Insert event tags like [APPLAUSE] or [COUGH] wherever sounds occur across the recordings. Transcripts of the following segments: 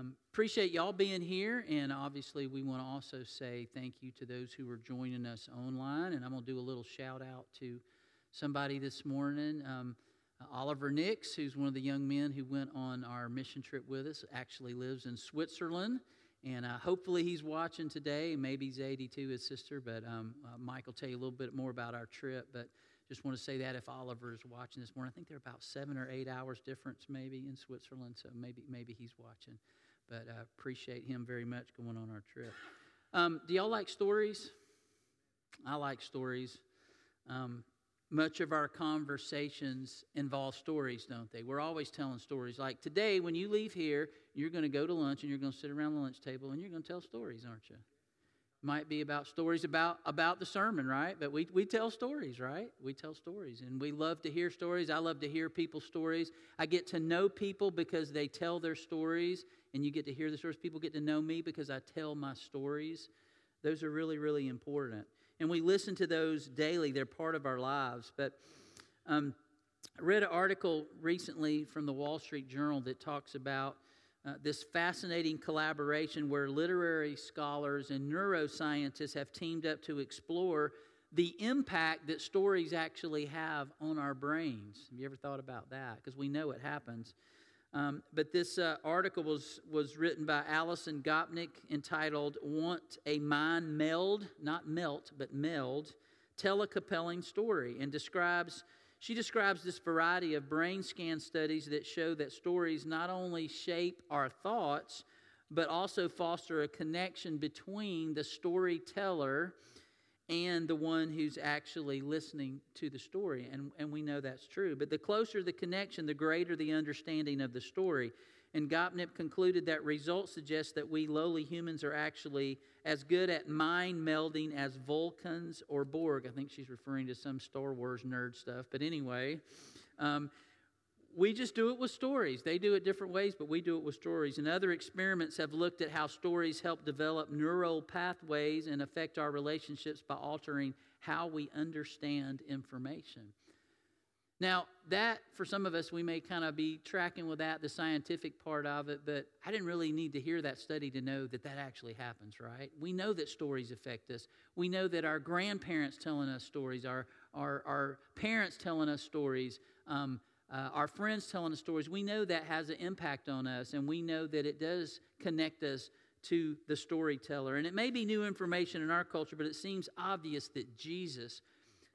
Um, appreciate y'all being here, and obviously, we want to also say thank you to those who are joining us online. And I'm going to do a little shout out to somebody this morning. Um, Oliver Nix, who's one of the young men who went on our mission trip with us, actually lives in Switzerland. And uh, hopefully he's watching today. Maybe he's 82, his sister, but um, uh, Mike will tell you a little bit more about our trip. But just want to say that if Oliver is watching this morning, I think they're about seven or eight hours difference maybe in Switzerland, so maybe maybe he's watching. But I appreciate him very much going on our trip. Um, do y'all like stories? I like stories. Um, much of our conversations involve stories, don't they? We're always telling stories. Like today, when you leave here, you're going to go to lunch and you're going to sit around the lunch table and you're going to tell stories, aren't you? Might be about stories about, about the sermon, right? But we, we tell stories, right? We tell stories. And we love to hear stories. I love to hear people's stories. I get to know people because they tell their stories, and you get to hear the stories. People get to know me because I tell my stories. Those are really, really important and we listen to those daily. They're part of our lives. But um, I read an article recently from the Wall Street Journal that talks about uh, this fascinating collaboration where literary scholars and neuroscientists have teamed up to explore the impact that stories actually have on our brains. Have you ever thought about that? Because we know it happens. Um, but this uh, article was, was written by Alison Gopnik entitled Want a Mind Meld, not melt, but meld, tell a compelling story, and describes, she describes this variety of brain scan studies that show that stories not only shape our thoughts, but also foster a connection between the storyteller and the one who's actually listening to the story. And, and we know that's true. But the closer the connection, the greater the understanding of the story. And Gopnik concluded that results suggest that we lowly humans are actually as good at mind melding as Vulcans or Borg. I think she's referring to some Star Wars nerd stuff. But anyway, um, we just do it with stories. They do it different ways, but we do it with stories. And other experiments have looked at how stories help develop neural pathways and affect our relationships by altering how we understand information. Now, that, for some of us, we may kind of be tracking with that, the scientific part of it, but I didn't really need to hear that study to know that that actually happens, right? We know that stories affect us. We know that our grandparents telling us stories, our, our, our parents telling us stories, um, uh, our friends telling us stories, we know that has an impact on us, and we know that it does connect us to the storyteller. And it may be new information in our culture, but it seems obvious that Jesus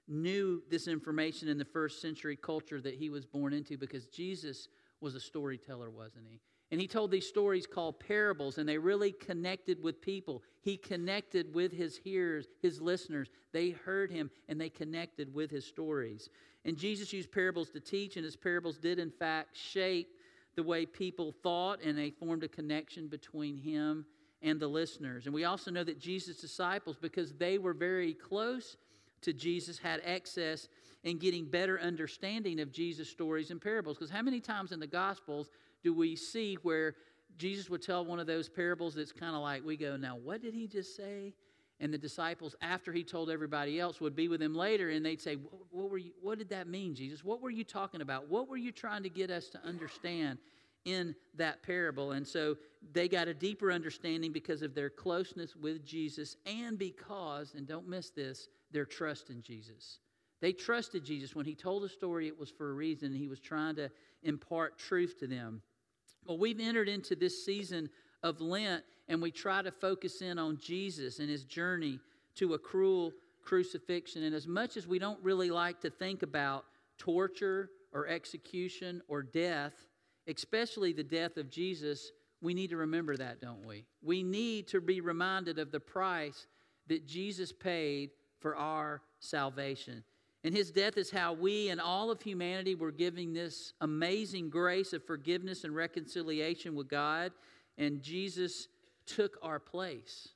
knew this information in the first century culture that he was born into because Jesus was a storyteller, wasn't he? And he told these stories called parables, and they really connected with people. He connected with his hearers, his listeners. They heard him, and they connected with his stories. And Jesus used parables to teach, and his parables did, in fact, shape the way people thought, and they formed a connection between him and the listeners. And we also know that Jesus' disciples, because they were very close to Jesus, had access in getting better understanding of Jesus' stories and parables. Because how many times in the Gospels do we see where Jesus would tell one of those parables that's kind of like we go, now, what did he just say? And the disciples, after he told everybody else, would be with him later and they'd say, what, what, were you, what did that mean, Jesus? What were you talking about? What were you trying to get us to understand in that parable? And so they got a deeper understanding because of their closeness with Jesus and because, and don't miss this, their trust in Jesus. They trusted Jesus. When he told a story, it was for a reason. He was trying to impart truth to them. Well, we've entered into this season of Lent and we try to focus in on Jesus and his journey to a cruel crucifixion. And as much as we don't really like to think about torture or execution or death, especially the death of Jesus, we need to remember that, don't we? We need to be reminded of the price that Jesus paid for our salvation. And his death is how we and all of humanity were giving this amazing grace of forgiveness and reconciliation with God. And Jesus took our place.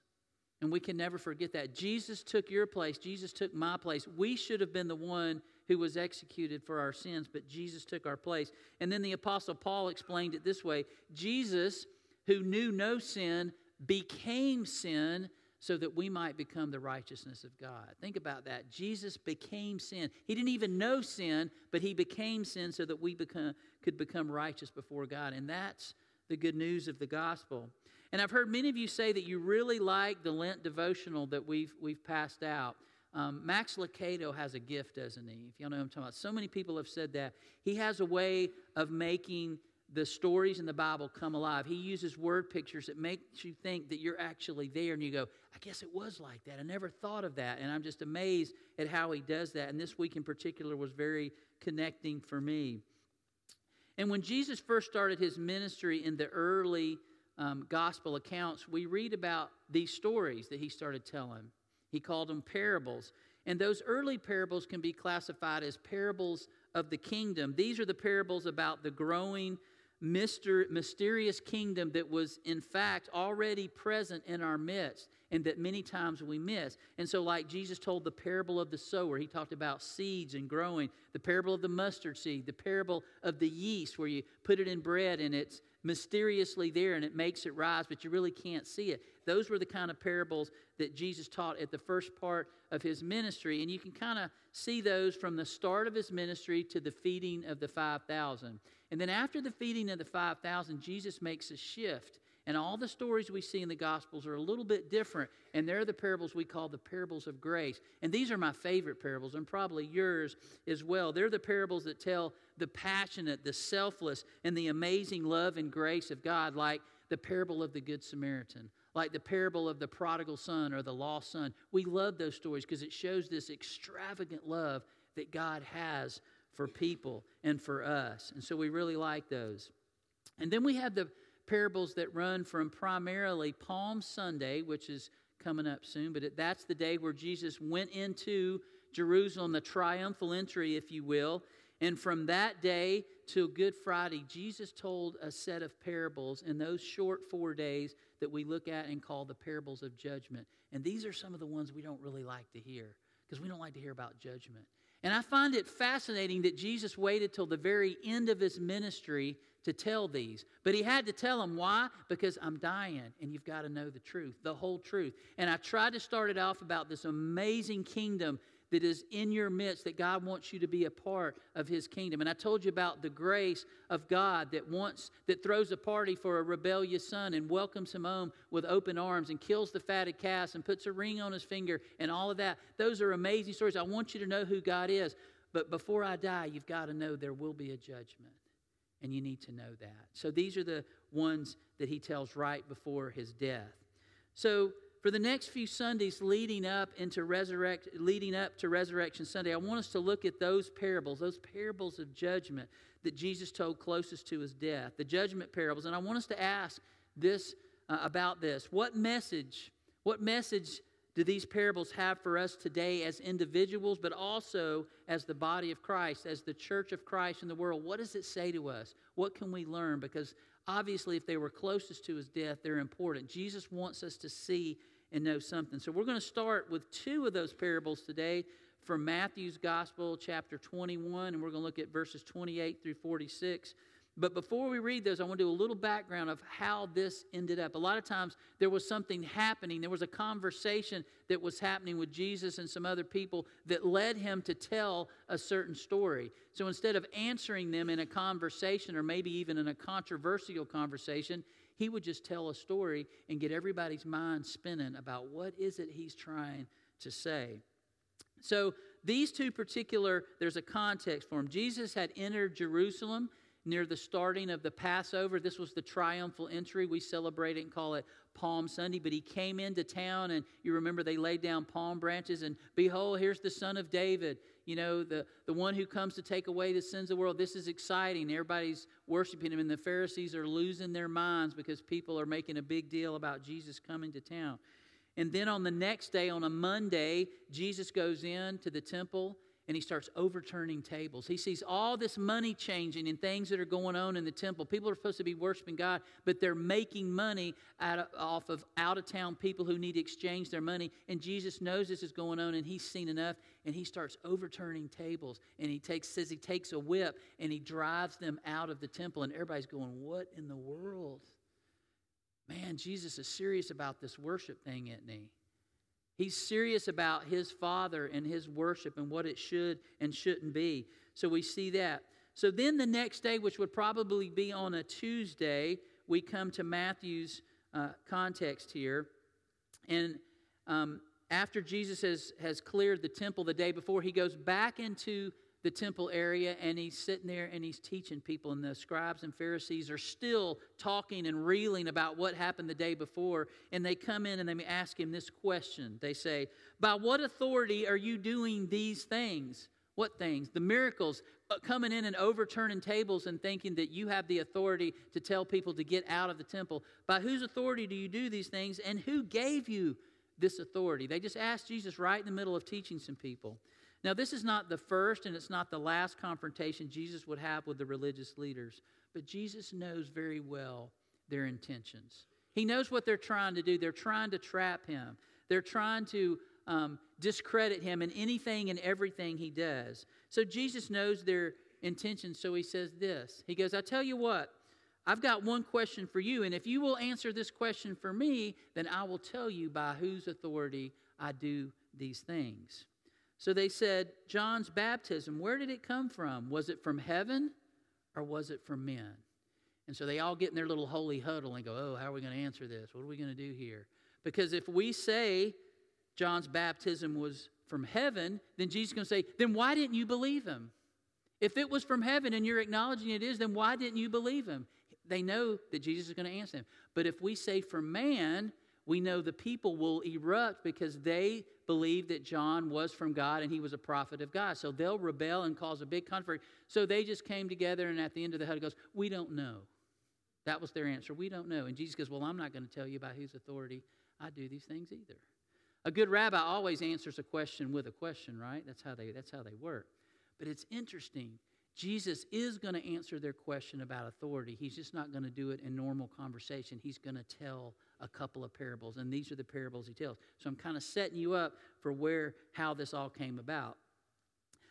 And we can never forget that. Jesus took your place. Jesus took my place. We should have been the one who was executed for our sins, but Jesus took our place. And then the Apostle Paul explained it this way Jesus, who knew no sin, became sin so that we might become the righteousness of God. Think about that. Jesus became sin. He didn't even know sin, but he became sin so that we become, could become righteous before God. And that's the good news of the gospel. And I've heard many of you say that you really like the Lent devotional that we've, we've passed out. Um, Max Lucado has a gift, doesn't he? If y'all know what I'm talking about. So many people have said that. He has a way of making the stories in the Bible come alive. He uses word pictures that makes you think that you're actually there and you go, I guess it was like that. I never thought of that. And I'm just amazed at how he does that. And this week in particular was very connecting for me. And when Jesus first started his ministry in the early um, gospel accounts, we read about these stories that he started telling. He called them parables. And those early parables can be classified as parables of the kingdom. These are the parables about the growing myster- mysterious kingdom that was, in fact, already present in our midst and that many times we miss. And so, like Jesus told the parable of the sower, he talked about seeds and growing, the parable of the mustard seed, the parable of the yeast, where you put it in bread and it's mysteriously there and it makes it rise, but you really can't see it. Those were the kind of parables that Jesus taught at the first part of his ministry. And you can kind of see those from the start of his ministry to the feeding of the 5,000. And then after the feeding of the 5,000, Jesus makes a shift. And all the stories we see in the Gospels are a little bit different. And they're the parables we call the parables of grace. And these are my favorite parables, and probably yours as well. They're the parables that tell the passionate, the selfless, and the amazing love and grace of God, like the parable of the Good Samaritan, like the parable of the prodigal son or the lost son. We love those stories because it shows this extravagant love that God has for people and for us. And so we really like those. And then we have the parables that run from primarily Palm Sunday, which is coming up soon, but that's the day where Jesus went into Jerusalem, the triumphal entry, if you will. And from that day till Good Friday, Jesus told a set of parables in those short four days that we look at and call the parables of judgment. And these are some of the ones we don't really like to hear because we don't like to hear about judgment. And I find it fascinating that Jesus waited till the very end of his ministry to tell these. But he had to tell them why? Because I'm dying and you've got to know the truth, the whole truth. And I tried to start it off about this amazing kingdom that is in your midst that God wants you to be a part of his kingdom. And I told you about the grace of God that wants that throws a party for a rebellious son and welcomes him home with open arms and kills the fatted calf and puts a ring on his finger and all of that. Those are amazing stories. I want you to know who God is. But before I die, you've got to know there will be a judgment. And you need to know that. So these are the ones that he tells right before his death. So for the next few Sundays leading up into resurrect leading up to resurrection Sunday, I want us to look at those parables, those parables of judgment that Jesus told closest to his death, the judgment parables. And I want us to ask this uh, about this. What message, what message do these parables have for us today as individuals, but also as the body of Christ, as the church of Christ in the world? What does it say to us? What can we learn? Because obviously, if they were closest to his death, they're important. Jesus wants us to see and know something. So we're going to start with two of those parables today from Matthew's Gospel, chapter 21, and we're going to look at verses 28 through 46. But before we read those, I want to do a little background of how this ended up. A lot of times there was something happening. There was a conversation that was happening with Jesus and some other people that led him to tell a certain story. So instead of answering them in a conversation or maybe even in a controversial conversation, he would just tell a story and get everybody's mind spinning about what is it he's trying to say. So these two particular, there's a context for them. Jesus had entered Jerusalem near the starting of the Passover. This was the triumphal entry. We celebrate it and call it Palm Sunday. But he came into town, and you remember they laid down palm branches, and behold, here's the Son of David, you know, the, the one who comes to take away the sins of the world. This is exciting. Everybody's worshiping him, and the Pharisees are losing their minds because people are making a big deal about Jesus coming to town. And then on the next day, on a Monday, Jesus goes in to the temple and he starts overturning tables. He sees all this money changing and things that are going on in the temple. People are supposed to be worshiping God, but they're making money of, off of out of town people who need to exchange their money. And Jesus knows this is going on and he's seen enough and he starts overturning tables. And he takes, says he takes a whip and he drives them out of the temple. And everybody's going, What in the world? Man, Jesus is serious about this worship thing, isn't he? He's serious about his Father and his worship and what it should and shouldn't be. So we see that. So then the next day, which would probably be on a Tuesday, we come to Matthew's uh, context here. And um, after Jesus has, has cleared the temple the day before, he goes back into the temple area and he's sitting there and he's teaching people. And the scribes and Pharisees are still talking and reeling about what happened the day before. And they come in and they ask him this question. They say, By what authority are you doing these things? What things? The miracles, uh, coming in and overturning tables and thinking that you have the authority to tell people to get out of the temple. By whose authority do you do these things? And who gave you this authority? They just asked Jesus right in the middle of teaching some people. Now, this is not the first and it's not the last confrontation Jesus would have with the religious leaders, but Jesus knows very well their intentions. He knows what they're trying to do. They're trying to trap him, they're trying to um, discredit him in anything and everything he does. So, Jesus knows their intentions, so he says this He goes, I tell you what. I've got one question for you, and if you will answer this question for me, then I will tell you by whose authority I do these things. So they said, John's baptism, where did it come from? Was it from heaven or was it from men? And so they all get in their little holy huddle and go, Oh, how are we going to answer this? What are we going to do here? Because if we say John's baptism was from heaven, then Jesus is going to say, Then why didn't you believe him? If it was from heaven and you're acknowledging it is, then why didn't you believe him? They know that Jesus is going to answer them. But if we say from man, we know the people will erupt because they believe that John was from God and he was a prophet of God. So they'll rebel and cause a big conflict. So they just came together, and at the end of the huddle goes, We don't know. That was their answer. We don't know. And Jesus goes, Well, I'm not going to tell you by whose authority I do these things either. A good rabbi always answers a question with a question, right? That's how they, that's how they work. But it's interesting. Jesus is going to answer their question about authority. He's just not going to do it in normal conversation. He's going to tell a couple of parables, and these are the parables he tells. So I'm kind of setting you up for where how this all came about.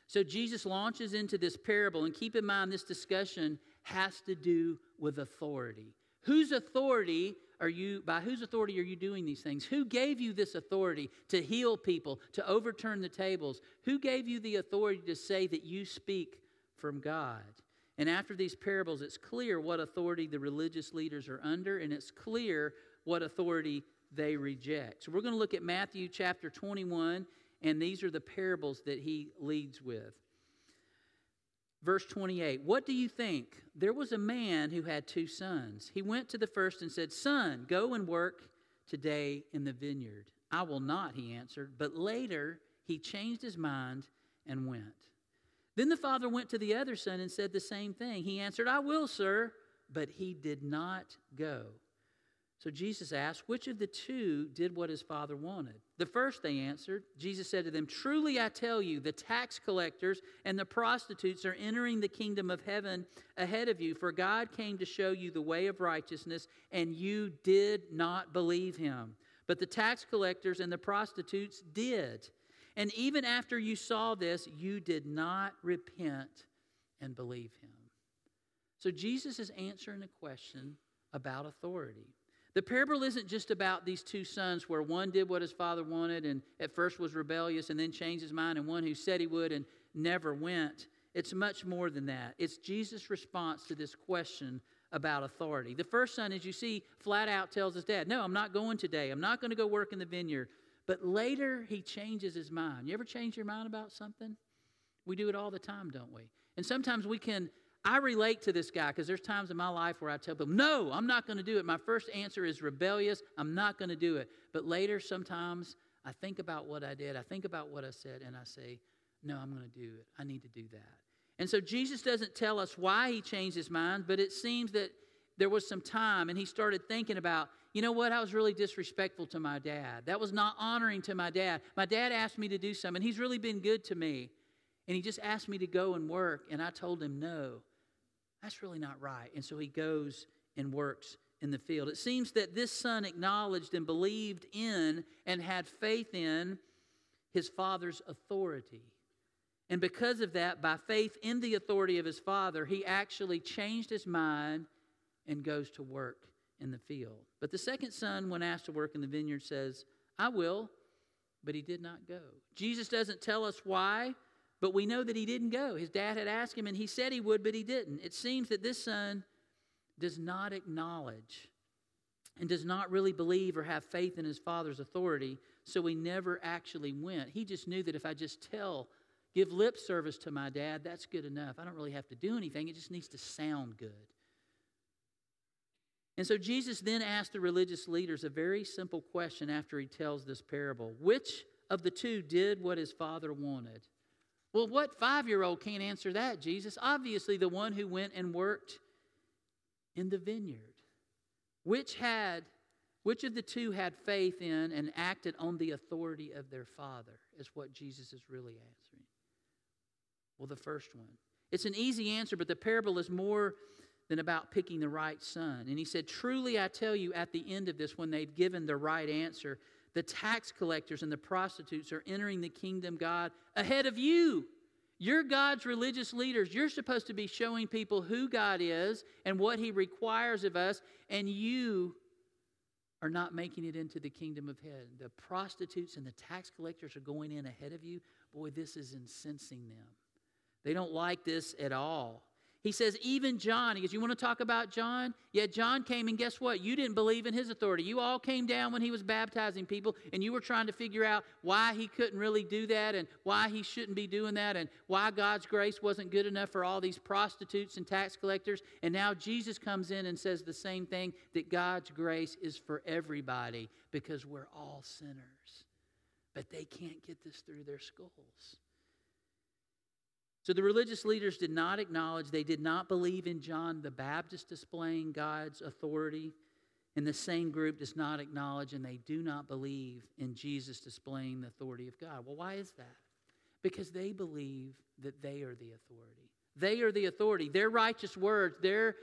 So Jesus launches into this parable, and keep in mind this discussion has to do with authority. Whose authority are you by whose authority are you doing these things? Who gave you this authority to heal people, to overturn the tables? Who gave you the authority to say that you speak from God? And after these parables, it's clear what authority the religious leaders are under, and it's clear what authority they reject. So we're going to look at Matthew chapter 21, and these are the parables that he leads with. Verse 28 What do you think? There was a man who had two sons. He went to the first and said, Son, go and work today in the vineyard. I will not, he answered. But later he changed his mind and went. Then the father went to the other son and said the same thing. He answered, I will, sir. But he did not go. So Jesus asked, Which of the two did what his father wanted? The first they answered. Jesus said to them, Truly I tell you, the tax collectors and the prostitutes are entering the kingdom of heaven ahead of you, for God came to show you the way of righteousness, and you did not believe him. But the tax collectors and the prostitutes did. And even after you saw this, you did not repent and believe him. So Jesus is answering a question about authority. The parable isn't just about these two sons where one did what his father wanted and at first was rebellious and then changed his mind, and one who said he would and never went. It's much more than that. It's Jesus' response to this question about authority. The first son, as you see, flat out tells his dad, No, I'm not going today. I'm not going to go work in the vineyard. But later, he changes his mind. You ever change your mind about something? We do it all the time, don't we? And sometimes we can I relate to this guy because there's times in my life where I tell people, no, I'm not going to do it. My first answer is rebellious. I'm not going to do it. But later, sometimes I think about what I did, I think about what I said, and I say, no, I'm going to do it. I need to do that. And so Jesus doesn't tell us why he changed his mind, but it seems that there was some time and he started thinking about, you know what, I was really disrespectful to my dad. That was not honoring to my dad. My dad asked me to do something, he's really been good to me. And he just asked me to go and work, and I told him no. That's really not right. And so he goes and works in the field. It seems that this son acknowledged and believed in and had faith in his father's authority. And because of that, by faith in the authority of his father, he actually changed his mind and goes to work in the field. But the second son, when asked to work in the vineyard, says, I will, but he did not go. Jesus doesn't tell us why. But we know that he didn't go. His dad had asked him, and he said he would, but he didn't. It seems that this son does not acknowledge and does not really believe or have faith in his father's authority, so he never actually went. He just knew that if I just tell, give lip service to my dad, that's good enough. I don't really have to do anything, it just needs to sound good. And so Jesus then asked the religious leaders a very simple question after he tells this parable Which of the two did what his father wanted? Well, what five year old can't answer that, Jesus? Obviously, the one who went and worked in the vineyard. Which had which of the two had faith in and acted on the authority of their father is what Jesus is really answering. Well, the first one. It's an easy answer, but the parable is more than about picking the right son. And he said, Truly I tell you, at the end of this, when they've given the right answer, the tax collectors and the prostitutes are entering the kingdom God ahead of you. You're God's religious leaders. You're supposed to be showing people who God is and what He requires of us, and you are not making it into the kingdom of heaven. The prostitutes and the tax collectors are going in ahead of you. Boy, this is incensing them. They don't like this at all. He says, even John, he goes, You want to talk about John? Yeah, John came, and guess what? You didn't believe in his authority. You all came down when he was baptizing people, and you were trying to figure out why he couldn't really do that, and why he shouldn't be doing that, and why God's grace wasn't good enough for all these prostitutes and tax collectors. And now Jesus comes in and says the same thing that God's grace is for everybody because we're all sinners. But they can't get this through their skulls. So the religious leaders did not acknowledge, they did not believe in John the Baptist displaying God's authority. And the same group does not acknowledge and they do not believe in Jesus displaying the authority of God. Well, why is that? Because they believe that they are the authority. They are the authority. Their righteous words, they're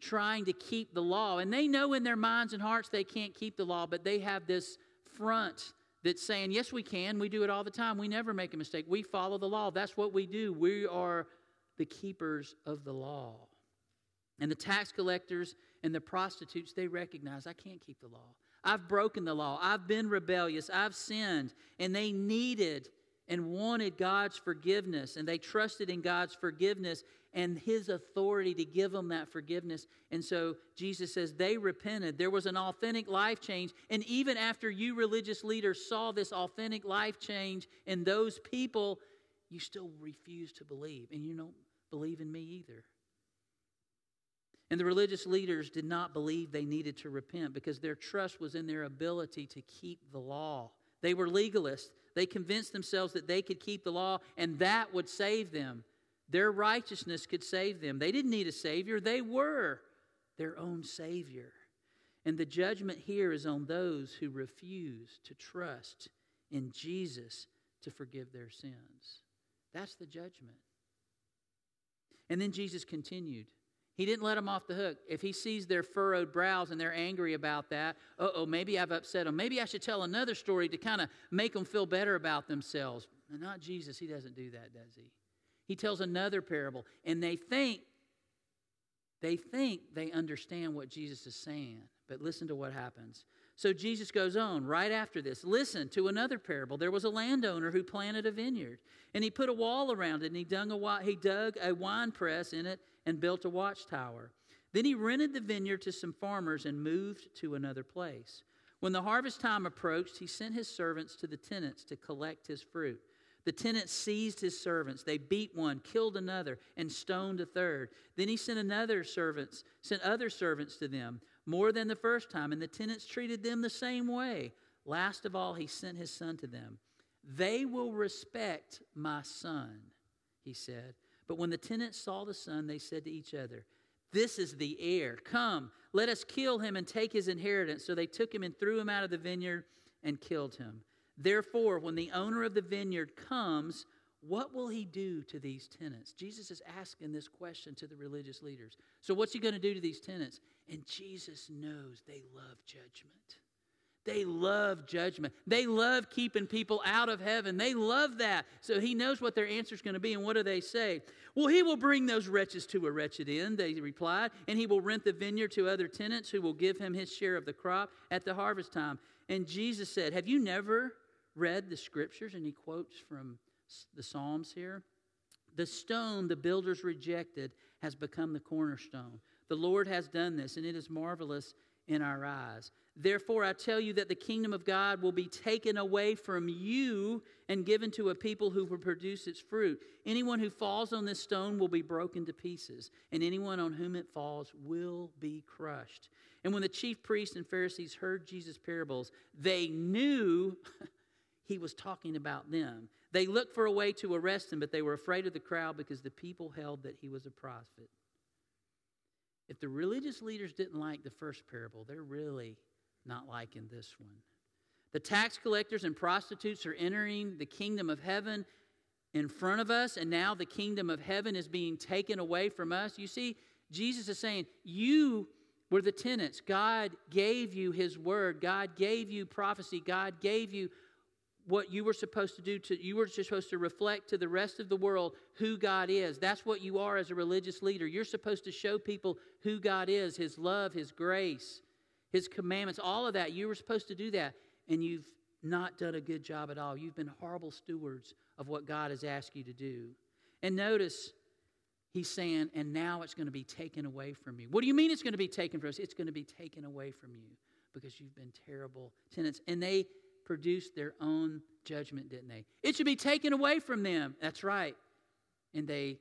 trying to keep the law. And they know in their minds and hearts they can't keep the law, but they have this front that's saying, yes, we can. We do it all the time. We never make a mistake. We follow the law. That's what we do. We are the keepers of the law. And the tax collectors and the prostitutes, they recognize, I can't keep the law. I've broken the law. I've been rebellious. I've sinned. And they needed and wanted God's forgiveness. And they trusted in God's forgiveness and his authority to give them that forgiveness. And so Jesus says they repented. There was an authentic life change. And even after you religious leaders saw this authentic life change in those people, you still refuse to believe. And you don't believe in me either. And the religious leaders did not believe they needed to repent because their trust was in their ability to keep the law. They were legalists. They convinced themselves that they could keep the law and that would save them. Their righteousness could save them. They didn't need a Savior, they were their own Savior. And the judgment here is on those who refuse to trust in Jesus to forgive their sins. That's the judgment. And then Jesus continued. He didn't let them off the hook. If he sees their furrowed brows and they're angry about that, uh oh, maybe I've upset them. Maybe I should tell another story to kind of make them feel better about themselves. not Jesus. He doesn't do that, does he? He tells another parable, and they think they think they understand what Jesus is saying. But listen to what happens. So Jesus goes on right after this. Listen to another parable. There was a landowner who planted a vineyard, and he put a wall around it, and he dug a, he dug a wine press in it and built a watchtower. Then he rented the vineyard to some farmers and moved to another place. When the harvest time approached, he sent his servants to the tenants to collect his fruit. The tenants seized his servants. They beat one, killed another, and stoned a third. Then he sent another servants, sent other servants to them, more than the first time, and the tenants treated them the same way. Last of all, he sent his son to them. They will respect my son, he said. But when the tenants saw the son, they said to each other, This is the heir. Come, let us kill him and take his inheritance. So they took him and threw him out of the vineyard and killed him. Therefore, when the owner of the vineyard comes, what will he do to these tenants? Jesus is asking this question to the religious leaders. So, what's he going to do to these tenants? And Jesus knows they love judgment. They love judgment. They love keeping people out of heaven. They love that. So he knows what their answer is going to be. And what do they say? Well, he will bring those wretches to a wretched end, they replied, and he will rent the vineyard to other tenants who will give him his share of the crop at the harvest time. And Jesus said, Have you never read the scriptures, and he quotes from the Psalms here. The stone the builders rejected has become the cornerstone. The Lord has done this, and it is marvelous in our eyes. Therefore, I tell you that the kingdom of God will be taken away from you and given to a people who will produce its fruit. Anyone who falls on this stone will be broken to pieces, and anyone on whom it falls will be crushed. And when the chief priests and Pharisees heard Jesus' parables, they knew [LAUGHS] he was talking about them. They looked for a way to arrest him, but they were afraid of the crowd because the people held that he was a prophet. If the religious leaders didn't like the first parable, they're really not liking this one. The tax collectors and prostitutes are entering the kingdom of heaven in front of us, and now the kingdom of heaven is being taken away from us. You see, Jesus is saying, You were the tenants. God gave you His word, God gave you prophecy, God gave you what you were supposed to do to you were supposed to reflect to the rest of the world who God is. That's what you are as a religious leader. You're supposed to show people who God is, his love, his grace, his commandments, all of that. You were supposed to do that, and you've not done a good job at all. You've been horrible stewards of what God has asked you to do. And notice, he's saying, and now it's going to be taken away from you. What do you mean it's going to be taken from us? It's going to be taken away from you because you've been terrible tenants. And they produced their own judgment, didn't they? It should be taken away from them. That's right. And they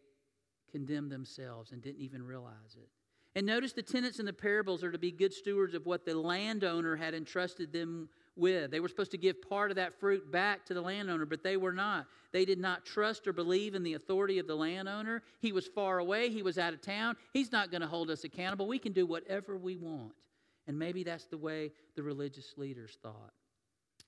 condemned themselves and didn't even realize it. And notice the tenants in the parables are to be good stewards of what the landowner had entrusted them with. They were supposed to give part of that fruit back to the landowner, but they were not. They did not trust or believe in the authority of the landowner. He was far away, he was out of town. He's not going to hold us accountable. We can do whatever we want. And maybe that's the way the religious leaders thought.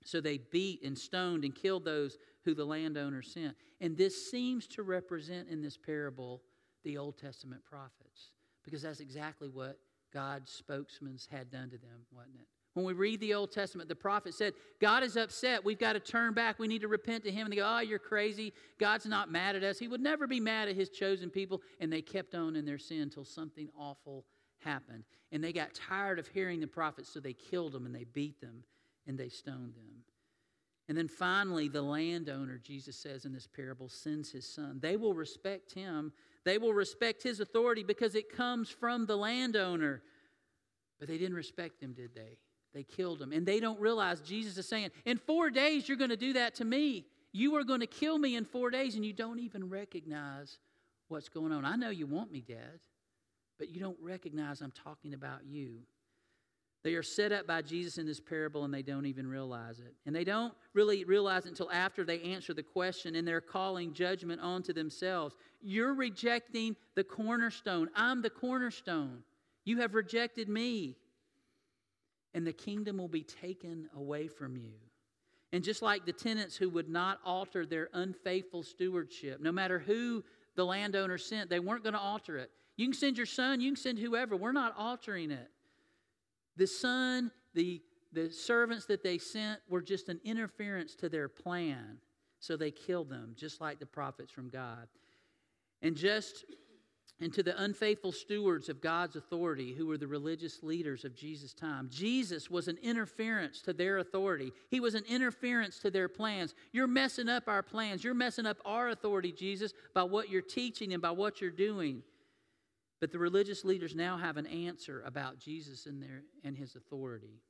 So they beat and stoned and killed those who the landowner sent. And this seems to represent in this parable the Old Testament prophets because that's exactly what God's spokesmen had done to them, wasn't it? When we read the Old Testament, the prophet said, God is upset. We've got to turn back. We need to repent to Him. And they go, Oh, you're crazy. God's not mad at us. He would never be mad at His chosen people. And they kept on in their sin until something awful happened. And they got tired of hearing the prophets, so they killed them and they beat them and they stoned them. And then finally, the landowner, Jesus says in this parable, sends his son. They will respect him they will respect his authority because it comes from the landowner. But they didn't respect him, did they? They killed him. And they don't realize Jesus is saying, In four days, you're going to do that to me. You are going to kill me in four days, and you don't even recognize what's going on. I know you want me dead, but you don't recognize I'm talking about you. They are set up by Jesus in this parable and they don't even realize it. And they don't really realize it until after they answer the question and they're calling judgment onto themselves. You're rejecting the cornerstone. I'm the cornerstone. You have rejected me. And the kingdom will be taken away from you. And just like the tenants who would not alter their unfaithful stewardship, no matter who the landowner sent, they weren't going to alter it. You can send your son, you can send whoever. We're not altering it. The son, the, the servants that they sent were just an interference to their plan. So they killed them, just like the prophets from God. And just and to the unfaithful stewards of God's authority, who were the religious leaders of Jesus' time. Jesus was an interference to their authority. He was an interference to their plans. You're messing up our plans. You're messing up our authority, Jesus, by what you're teaching and by what you're doing. But the religious leaders now have an answer about Jesus and, their, and his authority.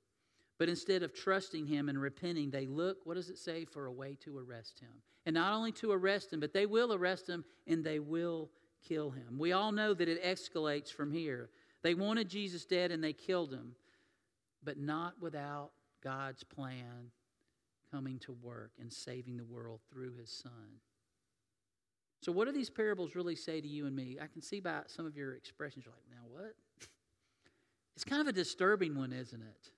But instead of trusting him and repenting, they look, what does it say, for a way to arrest him? And not only to arrest him, but they will arrest him and they will kill him. We all know that it escalates from here. They wanted Jesus dead and they killed him, but not without God's plan coming to work and saving the world through his son. So, what do these parables really say to you and me? I can see by some of your expressions, you're like, now what? [LAUGHS] It's kind of a disturbing one, isn't it?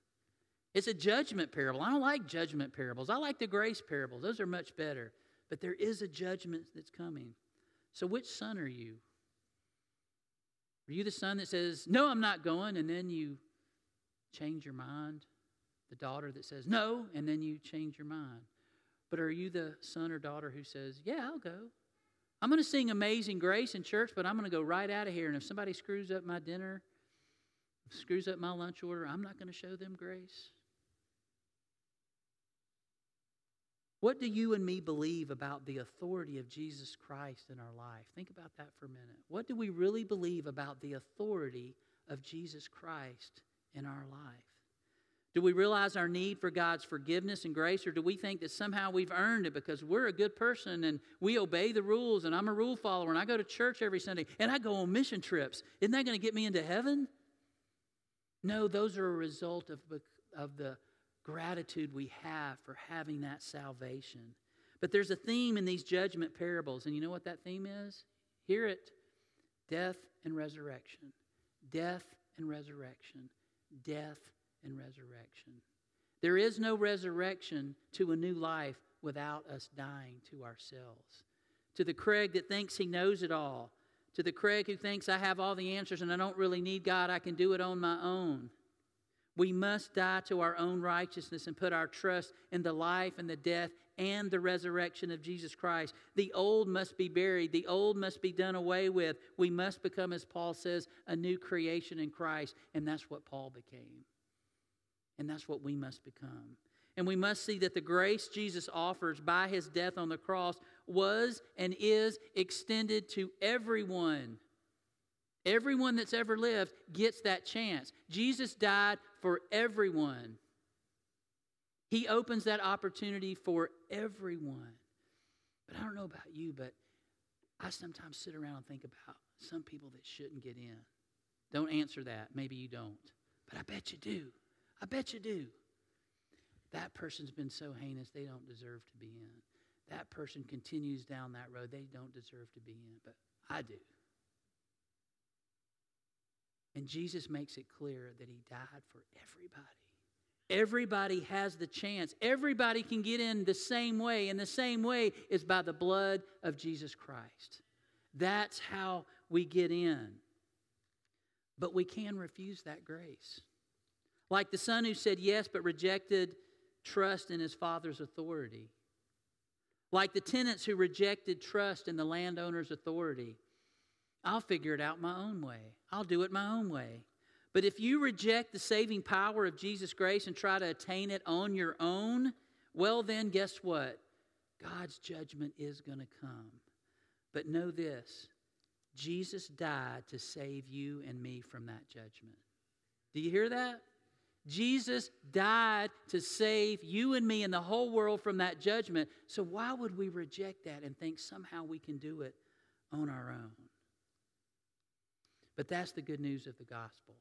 It's a judgment parable. I don't like judgment parables. I like the grace parables, those are much better. But there is a judgment that's coming. So, which son are you? Are you the son that says, No, I'm not going, and then you change your mind? The daughter that says, No, and then you change your mind? But are you the son or daughter who says, Yeah, I'll go? I'm going to sing Amazing Grace in church, but I'm going to go right out of here. And if somebody screws up my dinner, screws up my lunch order, I'm not going to show them grace. What do you and me believe about the authority of Jesus Christ in our life? Think about that for a minute. What do we really believe about the authority of Jesus Christ in our life? Do we realize our need for God's forgiveness and grace, or do we think that somehow we've earned it because we're a good person and we obey the rules and I'm a rule follower and I go to church every Sunday and I go on mission trips? Isn't that going to get me into heaven? No, those are a result of, of the gratitude we have for having that salvation. But there's a theme in these judgment parables, and you know what that theme is? Hear it death and resurrection. Death and resurrection. Death and resurrection. There is no resurrection to a new life without us dying to ourselves. To the Craig that thinks he knows it all, to the Craig who thinks I have all the answers and I don't really need God, I can do it on my own. We must die to our own righteousness and put our trust in the life and the death and the resurrection of Jesus Christ. The old must be buried, the old must be done away with. We must become, as Paul says, a new creation in Christ. And that's what Paul became. And that's what we must become. And we must see that the grace Jesus offers by his death on the cross was and is extended to everyone. Everyone that's ever lived gets that chance. Jesus died for everyone. He opens that opportunity for everyone. But I don't know about you, but I sometimes sit around and think about some people that shouldn't get in. Don't answer that. Maybe you don't. But I bet you do. I bet you do. That person's been so heinous, they don't deserve to be in. That person continues down that road, they don't deserve to be in. But I do. And Jesus makes it clear that he died for everybody. Everybody has the chance. Everybody can get in the same way, and the same way is by the blood of Jesus Christ. That's how we get in. But we can refuse that grace. Like the son who said yes but rejected trust in his father's authority. Like the tenants who rejected trust in the landowner's authority. I'll figure it out my own way. I'll do it my own way. But if you reject the saving power of Jesus' grace and try to attain it on your own, well, then guess what? God's judgment is going to come. But know this Jesus died to save you and me from that judgment. Do you hear that? Jesus died to save you and me and the whole world from that judgment. So, why would we reject that and think somehow we can do it on our own? But that's the good news of the gospel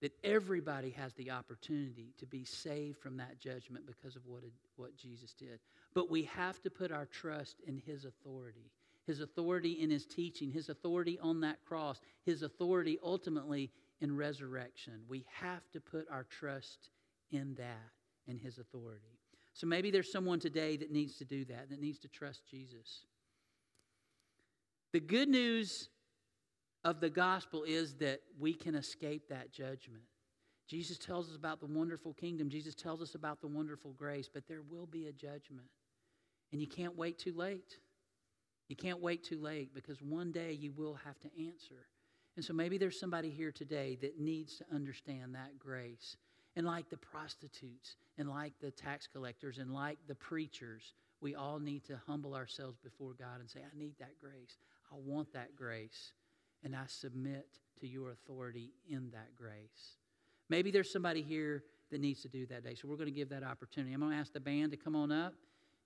that everybody has the opportunity to be saved from that judgment because of what, what Jesus did. But we have to put our trust in His authority, His authority in His teaching, His authority on that cross, His authority ultimately in resurrection. We have to put our trust in that, and His authority. So maybe there's someone today that needs to do that, that needs to trust Jesus. The good news of the gospel is that we can escape that judgment. Jesus tells us about the wonderful kingdom. Jesus tells us about the wonderful grace, but there will be a judgment. And you can't wait too late. You can't wait too late because one day you will have to answer. And so maybe there's somebody here today that needs to understand that grace. And like the prostitutes, and like the tax collectors, and like the preachers, we all need to humble ourselves before God and say, I need that grace. I want that grace and I submit to your authority in that grace. Maybe there's somebody here that needs to do that day. So we're going to give that opportunity. I'm going to ask the band to come on up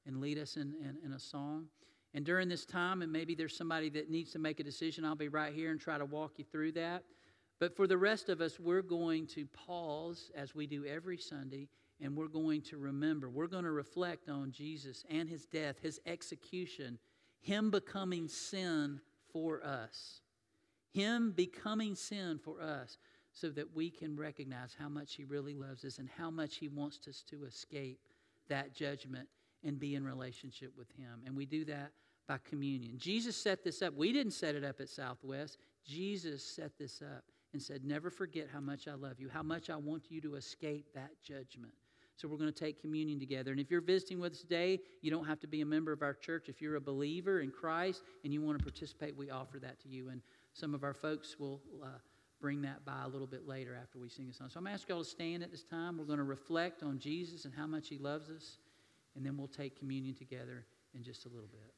and lead us in, in, in, a song. And during this time, and maybe there's somebody that needs to make a decision, I'll be right here and try to walk you through that. But for the rest of us, we're going to pause as we do every Sunday, and we're going to remember. We're going to reflect on Jesus and his death, his execution, him becoming sin for us. Him becoming sin for us so that we can recognize how much He really loves us and how much He wants us to escape that judgment and be in relationship with Him. And we do that by communion. Jesus set this up. We didn't set it up at Southwest. Jesus set this up and said, Never forget how much I love you, how much I want you to escape that judgment. So we're going to take communion together. And if you're visiting with us today, you don't have to be a member of our church. If you're a believer in Christ and you want to participate, we offer that to you. And some of our folks will uh, bring that by a little bit later after we sing a song. So I'm asking y'all to stand at this time. We're going to reflect on Jesus and how much he loves us, and then we'll take communion together in just a little bit.